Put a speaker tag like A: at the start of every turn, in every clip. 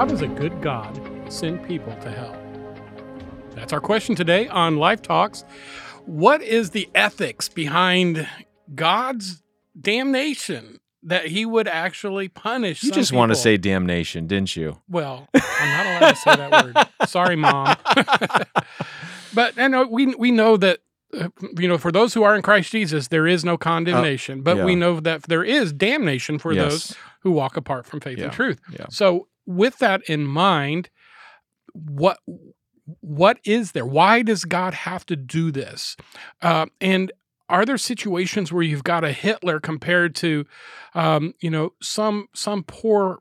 A: How does a good God send people to hell? That's our question today on Life Talks. What is the ethics behind God's damnation that he would actually punish?
B: You just want to say damnation, didn't you?
A: Well, I'm not allowed to say that word. Sorry, mom. but I know we we know that uh, you know for those who are in Christ Jesus, there is no condemnation. but we know that there is damnation for those who walk apart from faith
B: Yeah,
A: and truth.
B: yeah.
A: So, with that in mind, what what is there? Why does God have to do this? Uh, and are there situations where you've got a Hitler compared to, um, you know, some some poor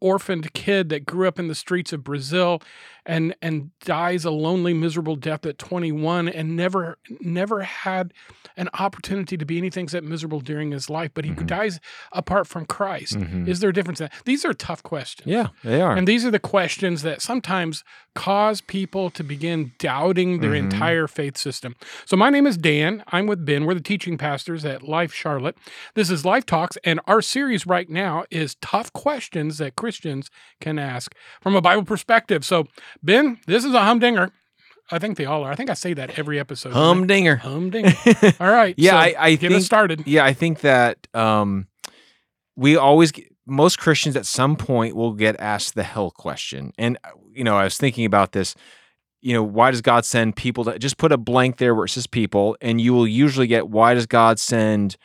A: orphaned kid that grew up in the streets of Brazil and and dies a lonely miserable death at 21 and never never had an opportunity to be anything except miserable during his life but he
B: Mhm.
A: dies apart from Christ
B: Mhm.
A: is there a difference in that? these are tough questions
B: Yeah, they are.
A: and these are the questions that sometimes cause people to begin doubting their
B: Mhm.
A: entire faith system. So, my name is Dan. I'm with Ben. We're the teaching pastors at Life Charlotte. This is Life Talks, and our series right now is tough questions that Christians can ask from a Bible perspective. So, Ben, this is a humdinger. I think they all are. I think I say that every episode. don't I?
B: Humdinger.
A: Humdinger. All right.
B: Yeah,
A: so
B: I- I
A: get us
B: think-
A: started.
B: Yeah, I think that um, we always get, most Christians at some point will get asked the hell question. And uh, you know, I was thinking about this. You know, why does God send people to just put a blank there where it says people, and you will usually get why does God send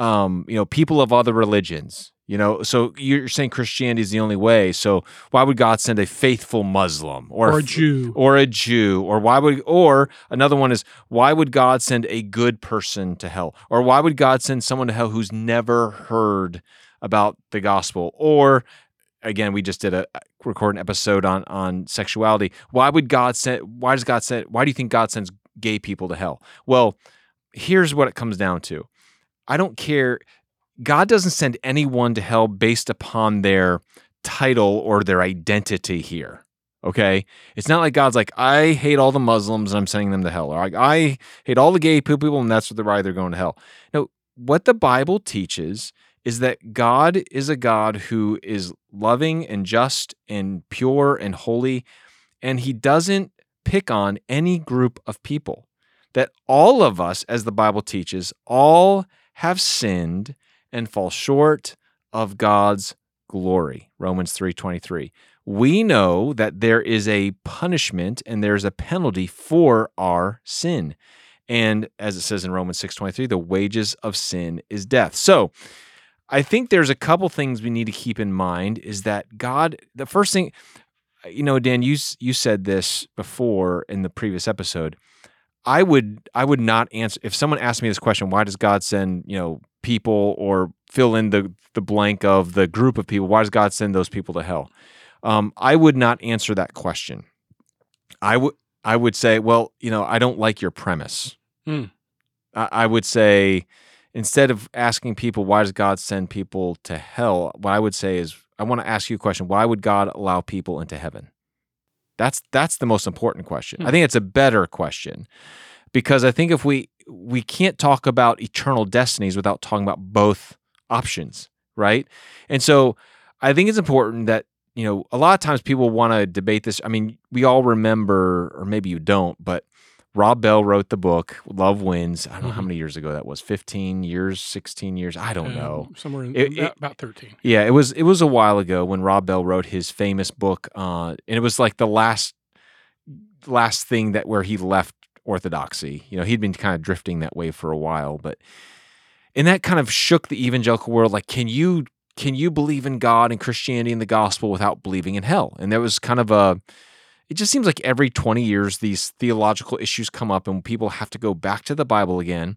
B: um, you know, people of other religions? You know, so you're saying Christianity is the only way. So why would God send a faithful Muslim or,
A: Or a Jew.
B: or a Jew, or why would, or another one is why would God send a good person to hell, or why would God send someone to hell who's never heard about the gospel, or again, we just did a record an episode on on sexuality. Why would God send? Why does God send? Why do you think God sends gay people to hell? Well, here's what it comes down to. I don't care. God doesn't send anyone to hell based upon their title or their identity here. Okay. It's not like God's like, I hate all the Muslims and I'm sending them to hell. Or like, I hate all the gay people and that's why they're going to hell. No, what the Bible teaches is that God is a God who is loving and just and pure and holy. And he doesn't pick on any group of people. That all of us, as the Bible teaches, all have sinned and fall short of God's glory. Romans 3:23. We know that there is a punishment and there's a penalty for our sin. And as it says in Romans 6:23, the wages of sin is death. So, I think there's a couple things we need to keep in mind is that God the first thing you know Dan you you said this before in the previous episode I would I would not answer if someone asked me this question why does God send you know people or fill in the the blank of the group of people why does God send those people to hell um, I would not answer that question I would I would say well you know I don't like your premise
A: Hmm.
B: I, I would say instead of asking people why does God send people to hell what I would say is I want to ask you a question why would God allow people into heaven that's that's the most important question. I
A: Hmm.
B: think it's a better question because I think if we we can't talk about eternal destinies without talking about both options, right? And so I think it's important that you know a lot of times people want to debate this. I mean, we all remember, or maybe you don't, but Rob Bell wrote the book "Love Wins." I don't know how
A: Mhm.
B: many years ago that was. Fifteen years, sixteen years. I don't
A: Um,
B: know.
A: Somewhere in
B: It-
A: about,
B: it-
A: about 13.
B: Yeah, it was it was a while ago when Rob Bell wrote his famous book, uh, and it was like the last last thing that where he left orthodoxy. You know, he'd been kind of drifting that way for a while, but and that kind of shook the evangelical world. Like, can you can you believe in God and Christianity and the gospel without believing in hell? And there was kind of a it just seems like every 20 years these theological issues come up and people have to go back to the Bible again.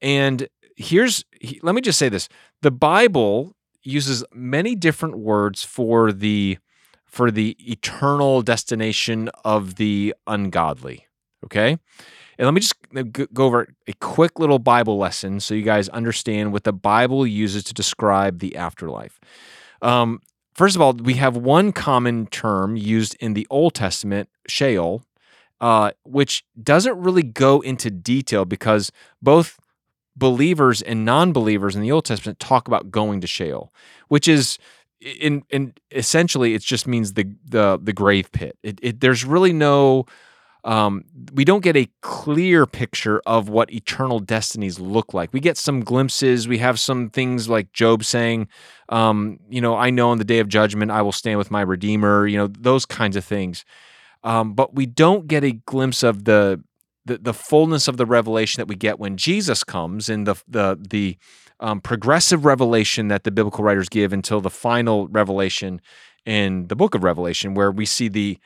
B: And here's let me just say this. The Bible uses many different words for the for the eternal destination of the ungodly, okay? And let me just go over a quick little Bible lesson so you guys understand what the Bible uses to describe the afterlife. Um, first of all, we have one common term used in the Old Testament, Sheol, uh, which doesn't really go into detail because both believers and non believers in the Old Testament talk about going to Sheol, which is in in essentially it just means the the the grave pit. It, it there's really no um, we don't get a clear picture of what eternal destinies look like. We get some glimpses. We have some things like Job saying, um, you know, I know on the day of judgment I will stand with my Redeemer. You know, those kinds of things. Um, but we don't get a glimpse of the, the the fullness of the revelation that we get when Jesus comes and the the the um, progressive revelation that the biblical writers give until the final revelation in the book of Revelation, where we see the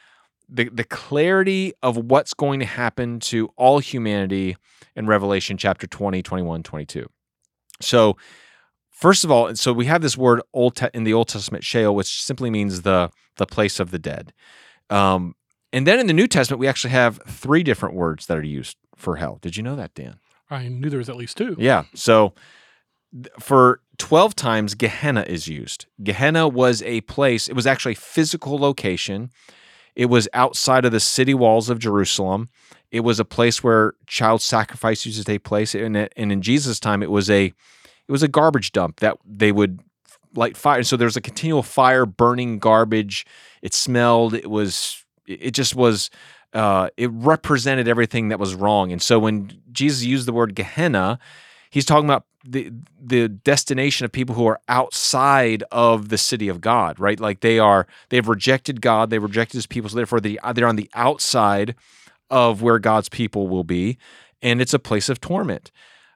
B: the, the clarity of what's going to happen to all humanity in Revelation chapter 20, 21, 22. So, first of all, so we have this word Old Te- in the Old Testament, Sheol, which simply means the, the place of the dead. Um, and then in the New Testament, we actually have three different words that are used for hell. Did you know that, Dan?
A: I knew there was at least two.
B: Yeah. So, for 12 times, Gehenna is used. Gehenna was a place, it was actually a physical location it was outside of the city walls of Jerusalem. It was a place where child sacrifice used to take place, and, and in Jesus' time, it was a it was a garbage dump that they would light fire. And So there was a continual fire burning garbage. It smelled. It was. It just was. Uh, it represented everything that was wrong. And so when Jesus used the word Gehenna, he's talking about the the destination of people who are outside of the city of God, right? Like they are they've rejected God, they've rejected his people, so therefore they they're on the outside of where God's people will be, and it's a place of torment.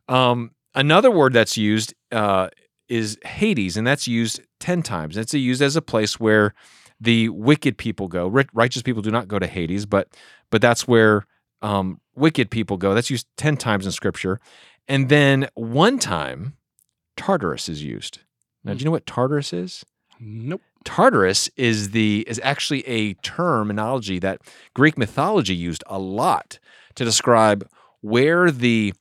B: Um, another word that's used uh, is Hades, and that's used ten times. It's used as a place where the wicked people go. Righteous people do not go to Hades, but but that's where um, wicked people go. That's used ten times in Scripture, and then one time, Tartarus is used. Now, do you know what Tartarus is?
A: Nope.
B: Tartarus is the is actually a terminology that Greek mythology used a lot to describe where the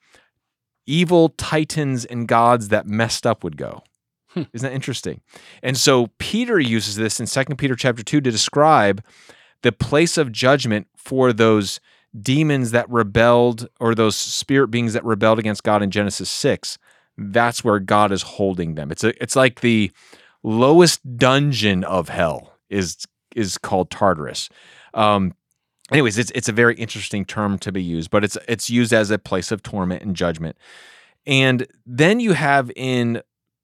B: evil titans and gods that messed up would go. Hmm. Isn't that interesting? And so Peter uses this in 2 Peter chapter 2 to describe the place of judgment for those demons that rebelled or those spirit beings that rebelled against God in Genesis 6, that's where God is holding them. It's a it's like the lowest dungeon of hell is is called Tartarus. Um, anyways, it's it's a very interesting term to be used, but it's it's used as a place of torment and judgment. And then you have in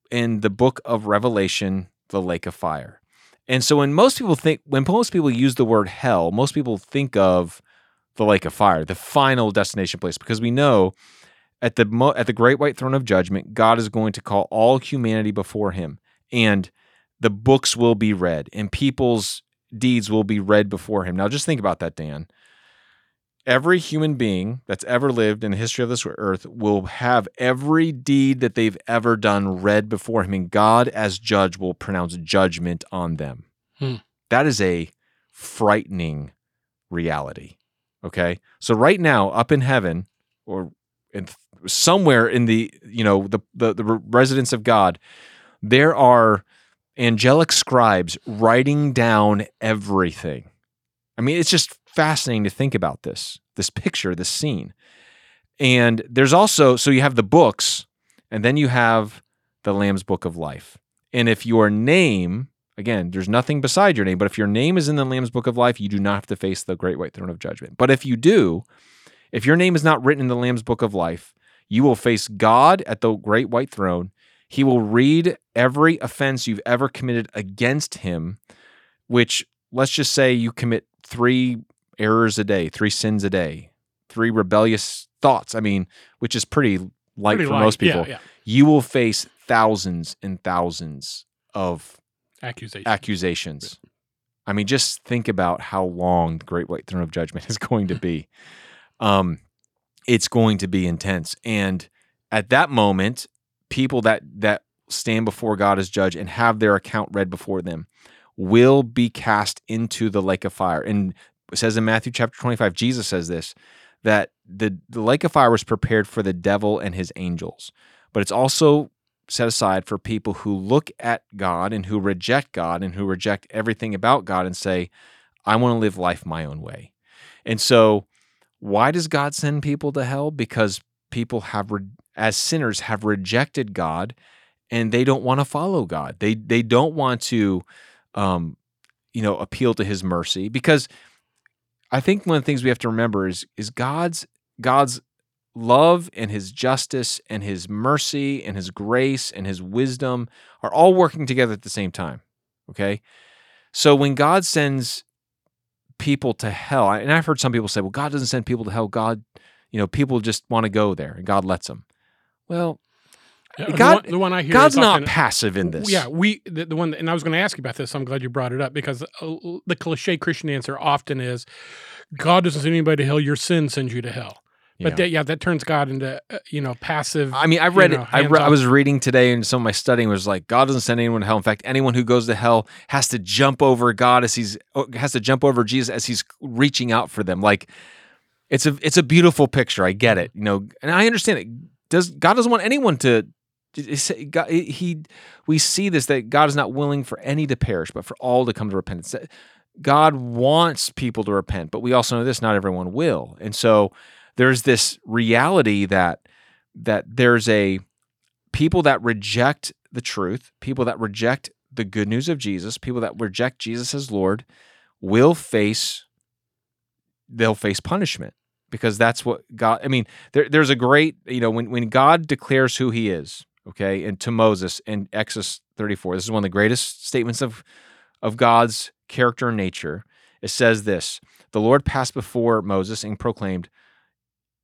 B: in the book of Revelation the lake of fire. And so when most people think when most people use the word hell, most people think of the lake of fire, the final destination place, because we know at the mo- at the great white throne of judgment, God is going to call all humanity before Him, and the books will be read, and people's deeds will be read before Him. Now, just think about that, Dan. Every human being that's ever lived in the history of this earth will have every deed that they've ever done read before Him, and God, as judge, will pronounce judgment on them. Hmm. That is a frightening reality. Okay. So right now, up in heaven, or in somewhere in the you know the, the the residence of God, there are angelic scribes writing down everything. I mean, it's just fascinating to think about this this picture, this scene. And there's also so you have the books, and then you have the Lamb's Book of Life. And if your name Again, there's nothing beside your name, but if your name is in the Lamb's Book of Life, you do not have to face the great white throne of judgment. But if you do, if your name is not written in the Lamb's Book of Life, you will face God at the great white throne. He will read every offense you've ever committed against him, which let's just say you commit three errors a day, three sins a day, three rebellious thoughts. I mean, which is pretty light pretty for light. most people. Yeah, yeah. You will face thousands and thousands of
A: accusations.
B: accusations. I mean, just think about how long the Great White Throne of Judgment is going to be. um, it's going to be intense, and at that moment, people that that stand before God as judge and have their account read before them will be cast into the lake of fire. And it says in Matthew chapter 25, Jesus says this that the, the lake of fire was prepared for the devil and his angels, but it's also set aside for people who look at God and who reject God and who reject everything about God and say, I want to live life my own way. And so, why does God send people to hell? Because people have, as sinners, have rejected God and they don't want to follow God. They they don't want to um you know appeal to his mercy because I think one of the things we have to remember is is God's God's love and his justice and his mercy and his grace and his wisdom are all working together at the same time. Okay? So when God sends people to hell, and I've heard some people say, well, God doesn't send people to hell. God, you know, people just want to go there and God lets them. Well,
A: Uh, the
B: God-
A: one- the one I hear
B: God's not passive in this.
A: Yeah, we the, the one, and I was going to ask you about this. I'm glad you brought it up because uh, the cliche Christian answer often is, "God doesn't send anybody to hell; your sin sends you to hell." But
B: Yeah.
A: that, yeah, that turns God into uh, you know passive.
B: I mean, I
A: you
B: read
A: know,
B: it. I, re- I was reading today, and some of my studying was like, God doesn't send anyone to hell. In fact, anyone who goes to hell has to jump over God as he's oh, has to jump over Jesus as he's reaching out for them. Like, it's a it's a beautiful picture. I get it, you know, and I understand it. Does God doesn't want anyone to? God, he we see this that God is not willing for any to perish, but for all to come to repentance. God wants people to repent, but we also know this: not everyone will, and so there's this reality that that there's a people that reject the truth, people that reject the good news of Jesus, people that reject Jesus as Lord will face they'll face punishment because that's what God I mean there, there's a great you know when when God declares who he is okay and to Moses in Exodus 34 this is one of the greatest statements of of God's character and nature. It says this the Lord passed before Moses and proclaimed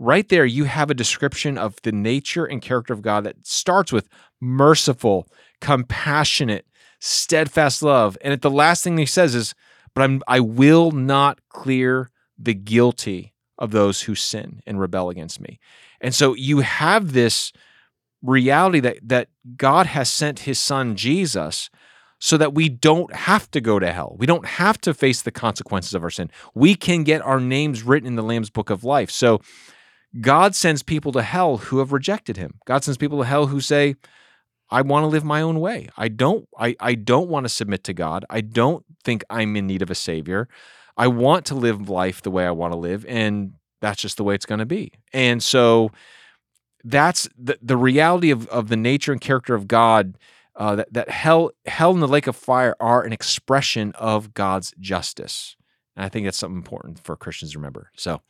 B: right there you have a description of the nature and character of God that starts with merciful, compassionate, steadfast love. And at the last thing he says is, but I'm I will not clear the guilty of those who sin and rebel against me. And so you have this reality that that God has sent his son Jesus so that we don't have to go to hell. We don't have to face the consequences of our sin. We can get our names written in the Lamb's book of life. So God sends people to hell who have rejected him. God sends people to hell who say, I want to live my own way. I don't I, I don't want to submit to God. I don't think I'm in need of a savior. I want to live life the way I want to live and that's just the way it's going to be. And so that's the, the reality of, of the nature and character of God uh, that, that hell hell and the lake of fire are an expression of God's justice. And I think that's something important for Christians to remember. So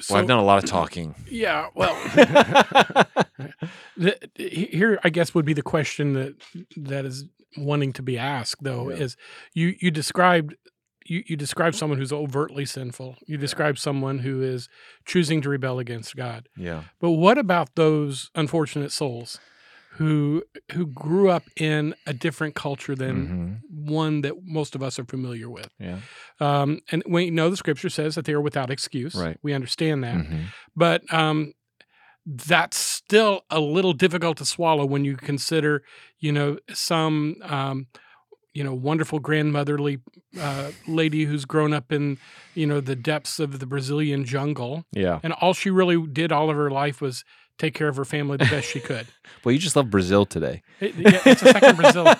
A: So-
B: well, I've done a lot of talking.
A: Yeah, well, the, here I guess would be the question that that is wanting to be asked though
B: Yeah.
A: is you you described you, you describe someone who's overtly sinful. You describe someone who is choosing to rebel against God.
B: yeah.
A: But what about those unfortunate souls who who grew up in a different culture than
B: Mhm.
A: one that most of us are familiar with?
B: Yeah.
A: Um, and we know the scripture says that they are without excuse.
B: Right.
A: We understand that
B: Mhm.
A: but um, that's still a little difficult to swallow when you consider, you know, some, um, you know, wonderful grandmotherly uh, lady who's grown up in, you know, the depths of the Brazilian jungle,
B: Yeah.
A: and all she really did all of her life was take care of her family the best she could.
B: Well, you just love Brazil today.
A: It- yeah, it's a second Brazil.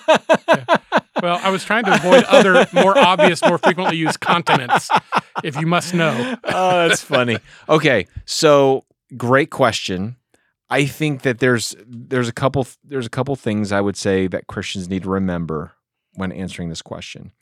A: Well, I was trying to avoid other more obvious, more frequently used continents, if you must know.
B: oh, that's funny. Okay, so great question. I think that there's there's a couple there's a couple things I would say that Christians need to remember when answering this question.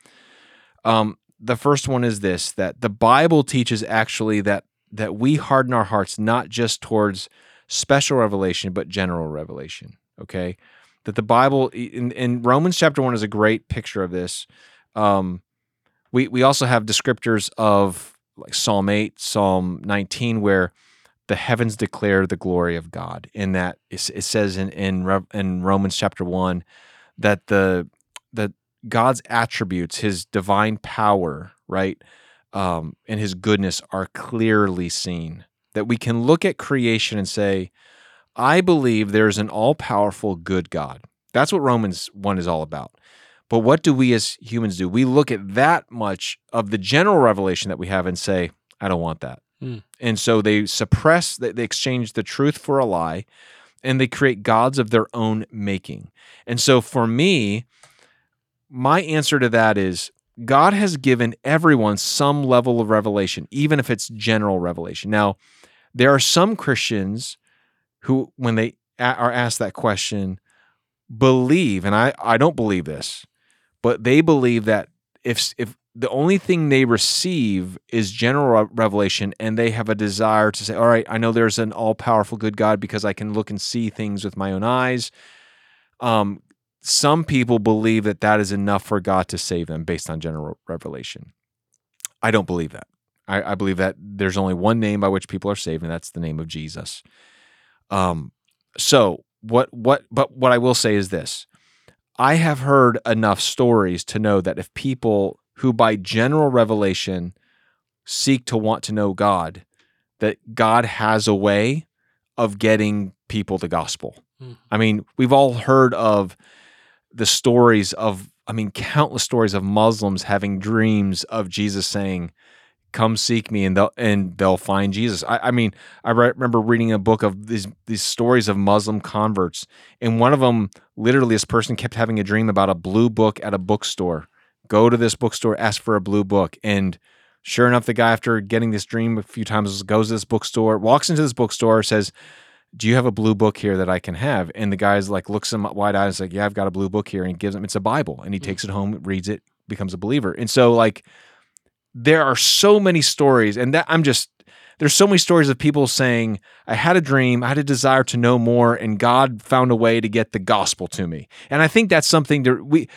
B: Um, the first one is this: that the Bible teaches actually that that we harden our hearts not just towards special revelation but general revelation. Okay, that the Bible in, in Romans chapter one is a great picture of this. Um, we we also have descriptors of like Psalm 8, Psalm 19, where the heavens declare the glory of God. In that it, says in in, in Romans chapter 1 that the that God's attributes, his divine power, right, um, and his goodness are clearly seen. That we can look at creation and say, I believe there's an all powerful good God. That's what Romans 1 is all about. But what do we as humans do? We look at that much of the general revelation that we have and say, I don't want that.
A: Hmm.
B: And so they suppress, they exchange the truth for a lie, and they create gods of their own making. And so for me, my answer to that is God has given everyone some level of revelation, even if it's general revelation. Now, there are some Christians who, when they are asked that question, believe, and I, I don't believe this, but they believe that if if the only thing they receive is general re- revelation and they have a desire to say, all right, I know there's an all powerful good God because I can look and see things with my own eyes. Um, some people believe that that is enough for God to save them based on general revelation. I don't believe that. I, I believe that there's only one name by which people are saved, and that's the name of Jesus. Um, so what what but what I will say is this. I have heard enough stories to know that if people who by general revelation seek to want to know God, that God has a way of getting people the gospel.
A: Mhm.
B: I mean, we've all heard of the stories of I mean, countless stories of Muslims having dreams of Jesus saying, "Come seek me," and they'll and they'll find Jesus. I, I mean, I re- remember reading a book of these these stories of Muslim converts, and one of them, literally, this person kept having a dream about a blue book at a bookstore. Go to this bookstore, ask for a blue book, and sure enough, the guy, after getting this dream a few times, goes to this bookstore, walks into this bookstore, says, "Do you have a blue book here that I can have?" And the guy's like, looks him wide eyed, is like, "Yeah, I've got a blue book here," and he gives him. It's a Bible, and he
A: Mm.
B: takes it home, reads it, becomes a believer. And so, like, there are so many stories, and that I'm just there's so many stories of people saying, I had a dream, I had a desire to know more, and God found a way to get the gospel to me. And I think that's something that we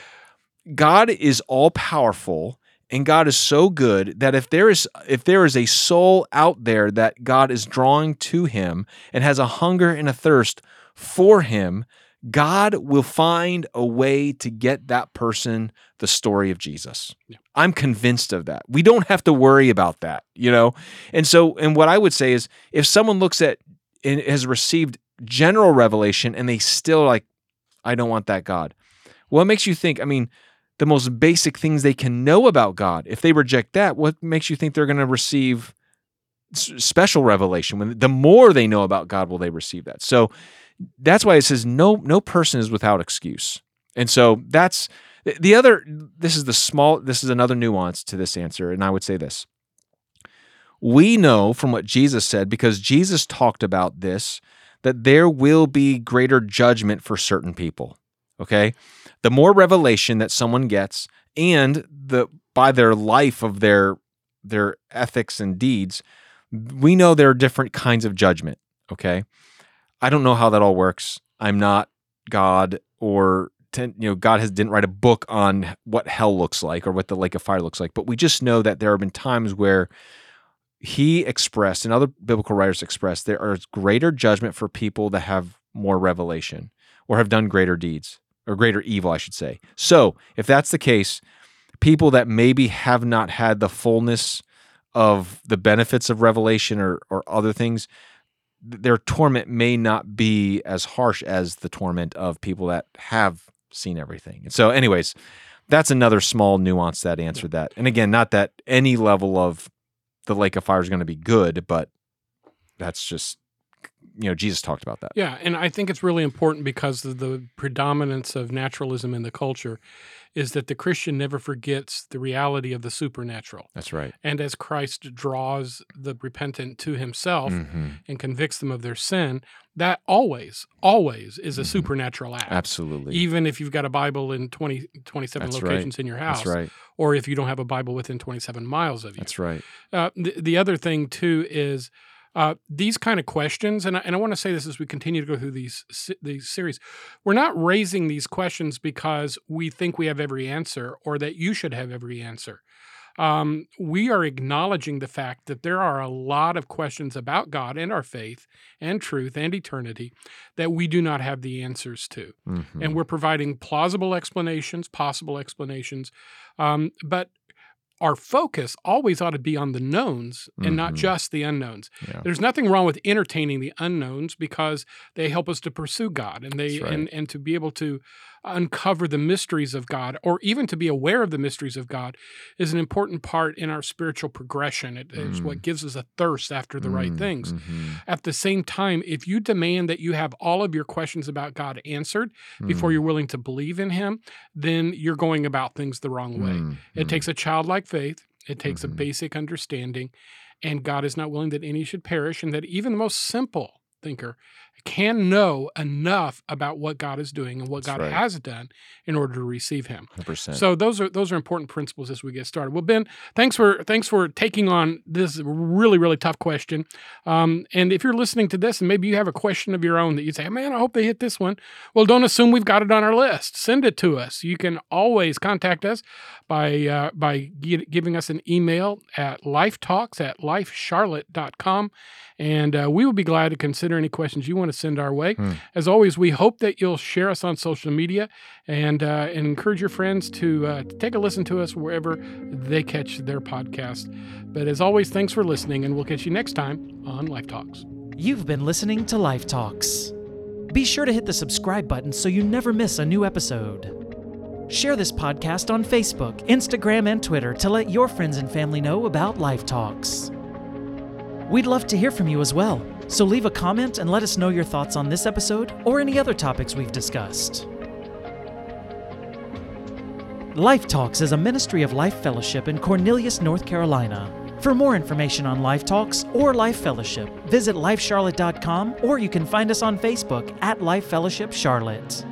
B: God is all powerful and God is so good that if there is if there is a soul out there that God is drawing to him and has a hunger and a thirst for him, God will find a way to get that person the story of Jesus.
A: Yeah.
B: I'm convinced of that. We don't have to worry about that, you know? And so, and what I would say is if someone looks at and has received general revelation and they still like, I don't want that God. What makes you think, I mean, the most basic things they can know about God, if they reject that, what makes you think they're going to receive special revelation? When the more they know about God, will they receive that? So that's why it says no no person is without excuse. And so that's the other this is the small this is another nuance to this answer and I would say this. We know from what Jesus said because Jesus talked about this that there will be greater judgment for certain people. Okay? The more revelation that someone gets and the by their life of their their ethics and deeds, we know there are different kinds of judgment, okay? I don't know how that all works. I'm not God or ten, you know God has didn't write a book on what hell looks like or what the lake of fire looks like, but we just know that there have been times where he expressed and other biblical writers expressed there is greater judgment for people that have more revelation or have done greater deeds or greater evil, I should say. So, if that's the case, people that maybe have not had the fullness of the benefits of revelation or, or other things, th- their torment may not be as harsh as the torment of people that have seen everything. And so, anyways, that's another small nuance that answered that. And again, not that any level of the lake of fire is going to be good, but that's just you know Jesus talked about that.
A: Yeah, and I think it's really important because of the predominance of naturalism in the culture is that the Christian never forgets the reality of the supernatural.
B: That's right.
A: And as Christ draws the repentant to himself
B: Mhm.
A: and convicts them of their sin, that always, always is a
B: Mhm.
A: supernatural act.
B: Absolutely.
A: Even if you've got a Bible in 20, 27
B: That's right.
A: locations in your house,
B: That's right.
A: or if you don't have a Bible within 27 miles of you.
B: That's right.
A: Uh, the, the other thing too is uh, these kind of questions, and I, and I want to say this as we continue to go through these these series, we're not raising these questions because we think we have every answer or that you should have every answer. Um, we are acknowledging the fact that there are a lot of questions about God and our faith and truth and eternity that we do not have the answers to
B: Mhm.
A: and we're providing plausible explanations, possible explanations. Um, but our focus always ought to be on the knowns and not
B: Mhm.
A: just the unknowns.
B: Yeah.
A: There's nothing wrong with entertaining the unknowns because they help us to pursue God and they
B: right.
A: and and to be able to uncover the mysteries of God or even to be aware of the mysteries of God is an important part in our spiritual progression. It is
B: Mm.
A: what gives us a thirst after the right
B: Mm,
A: things.
B: mhm,
A: At the same time, if you demand that you have all of your questions about God answered before
B: mm,
A: you're willing to believe in Him, then you're going about things the wrong way.
B: mm,
A: It
B: mm.
A: takes a childlike faith, it takes a
B: Mhm.
A: basic understanding, and God is not willing that any should perish, and that even the most simple thinker can know enough about what God is doing and what
B: That's
A: God
B: right.
A: has done in order to receive him.
B: 100%.
A: So those are those are important principles as we get started. Well, Ben, thanks for thanks for taking on this really really tough question. Um, and if you're listening to this and maybe you have a question of your own that you say, man, I hope they hit this one. Well, don't assume we've got it on our list. Send it to us. You can always contact us by uh, by gi- giving us an email at lifetalks at lifecharlotte.com. And uh, we will be glad to consider any questions you want to send our way.
B: Hmm.
A: As always, we hope that you'll share us on social media and, uh, and encourage your friends to uh, take a listen to us wherever they catch their podcast. But as always, thanks for listening, and we'll catch you next time on Life Talks.
C: You've been listening to Life Talks. Be sure to hit the subscribe button so you never miss a new episode. Share this podcast on Facebook, Instagram, and Twitter to let your friends and family know about Life Talks. We'd love to hear from you as well, so leave a comment and let us know your thoughts on this episode or any other topics we've discussed. Life Talks is a ministry of Life Fellowship in Cornelius, North Carolina. For more information on Life Talks or Life Fellowship, visit lifecharlotte.com or you can find us on Facebook at Life Fellowship Charlotte.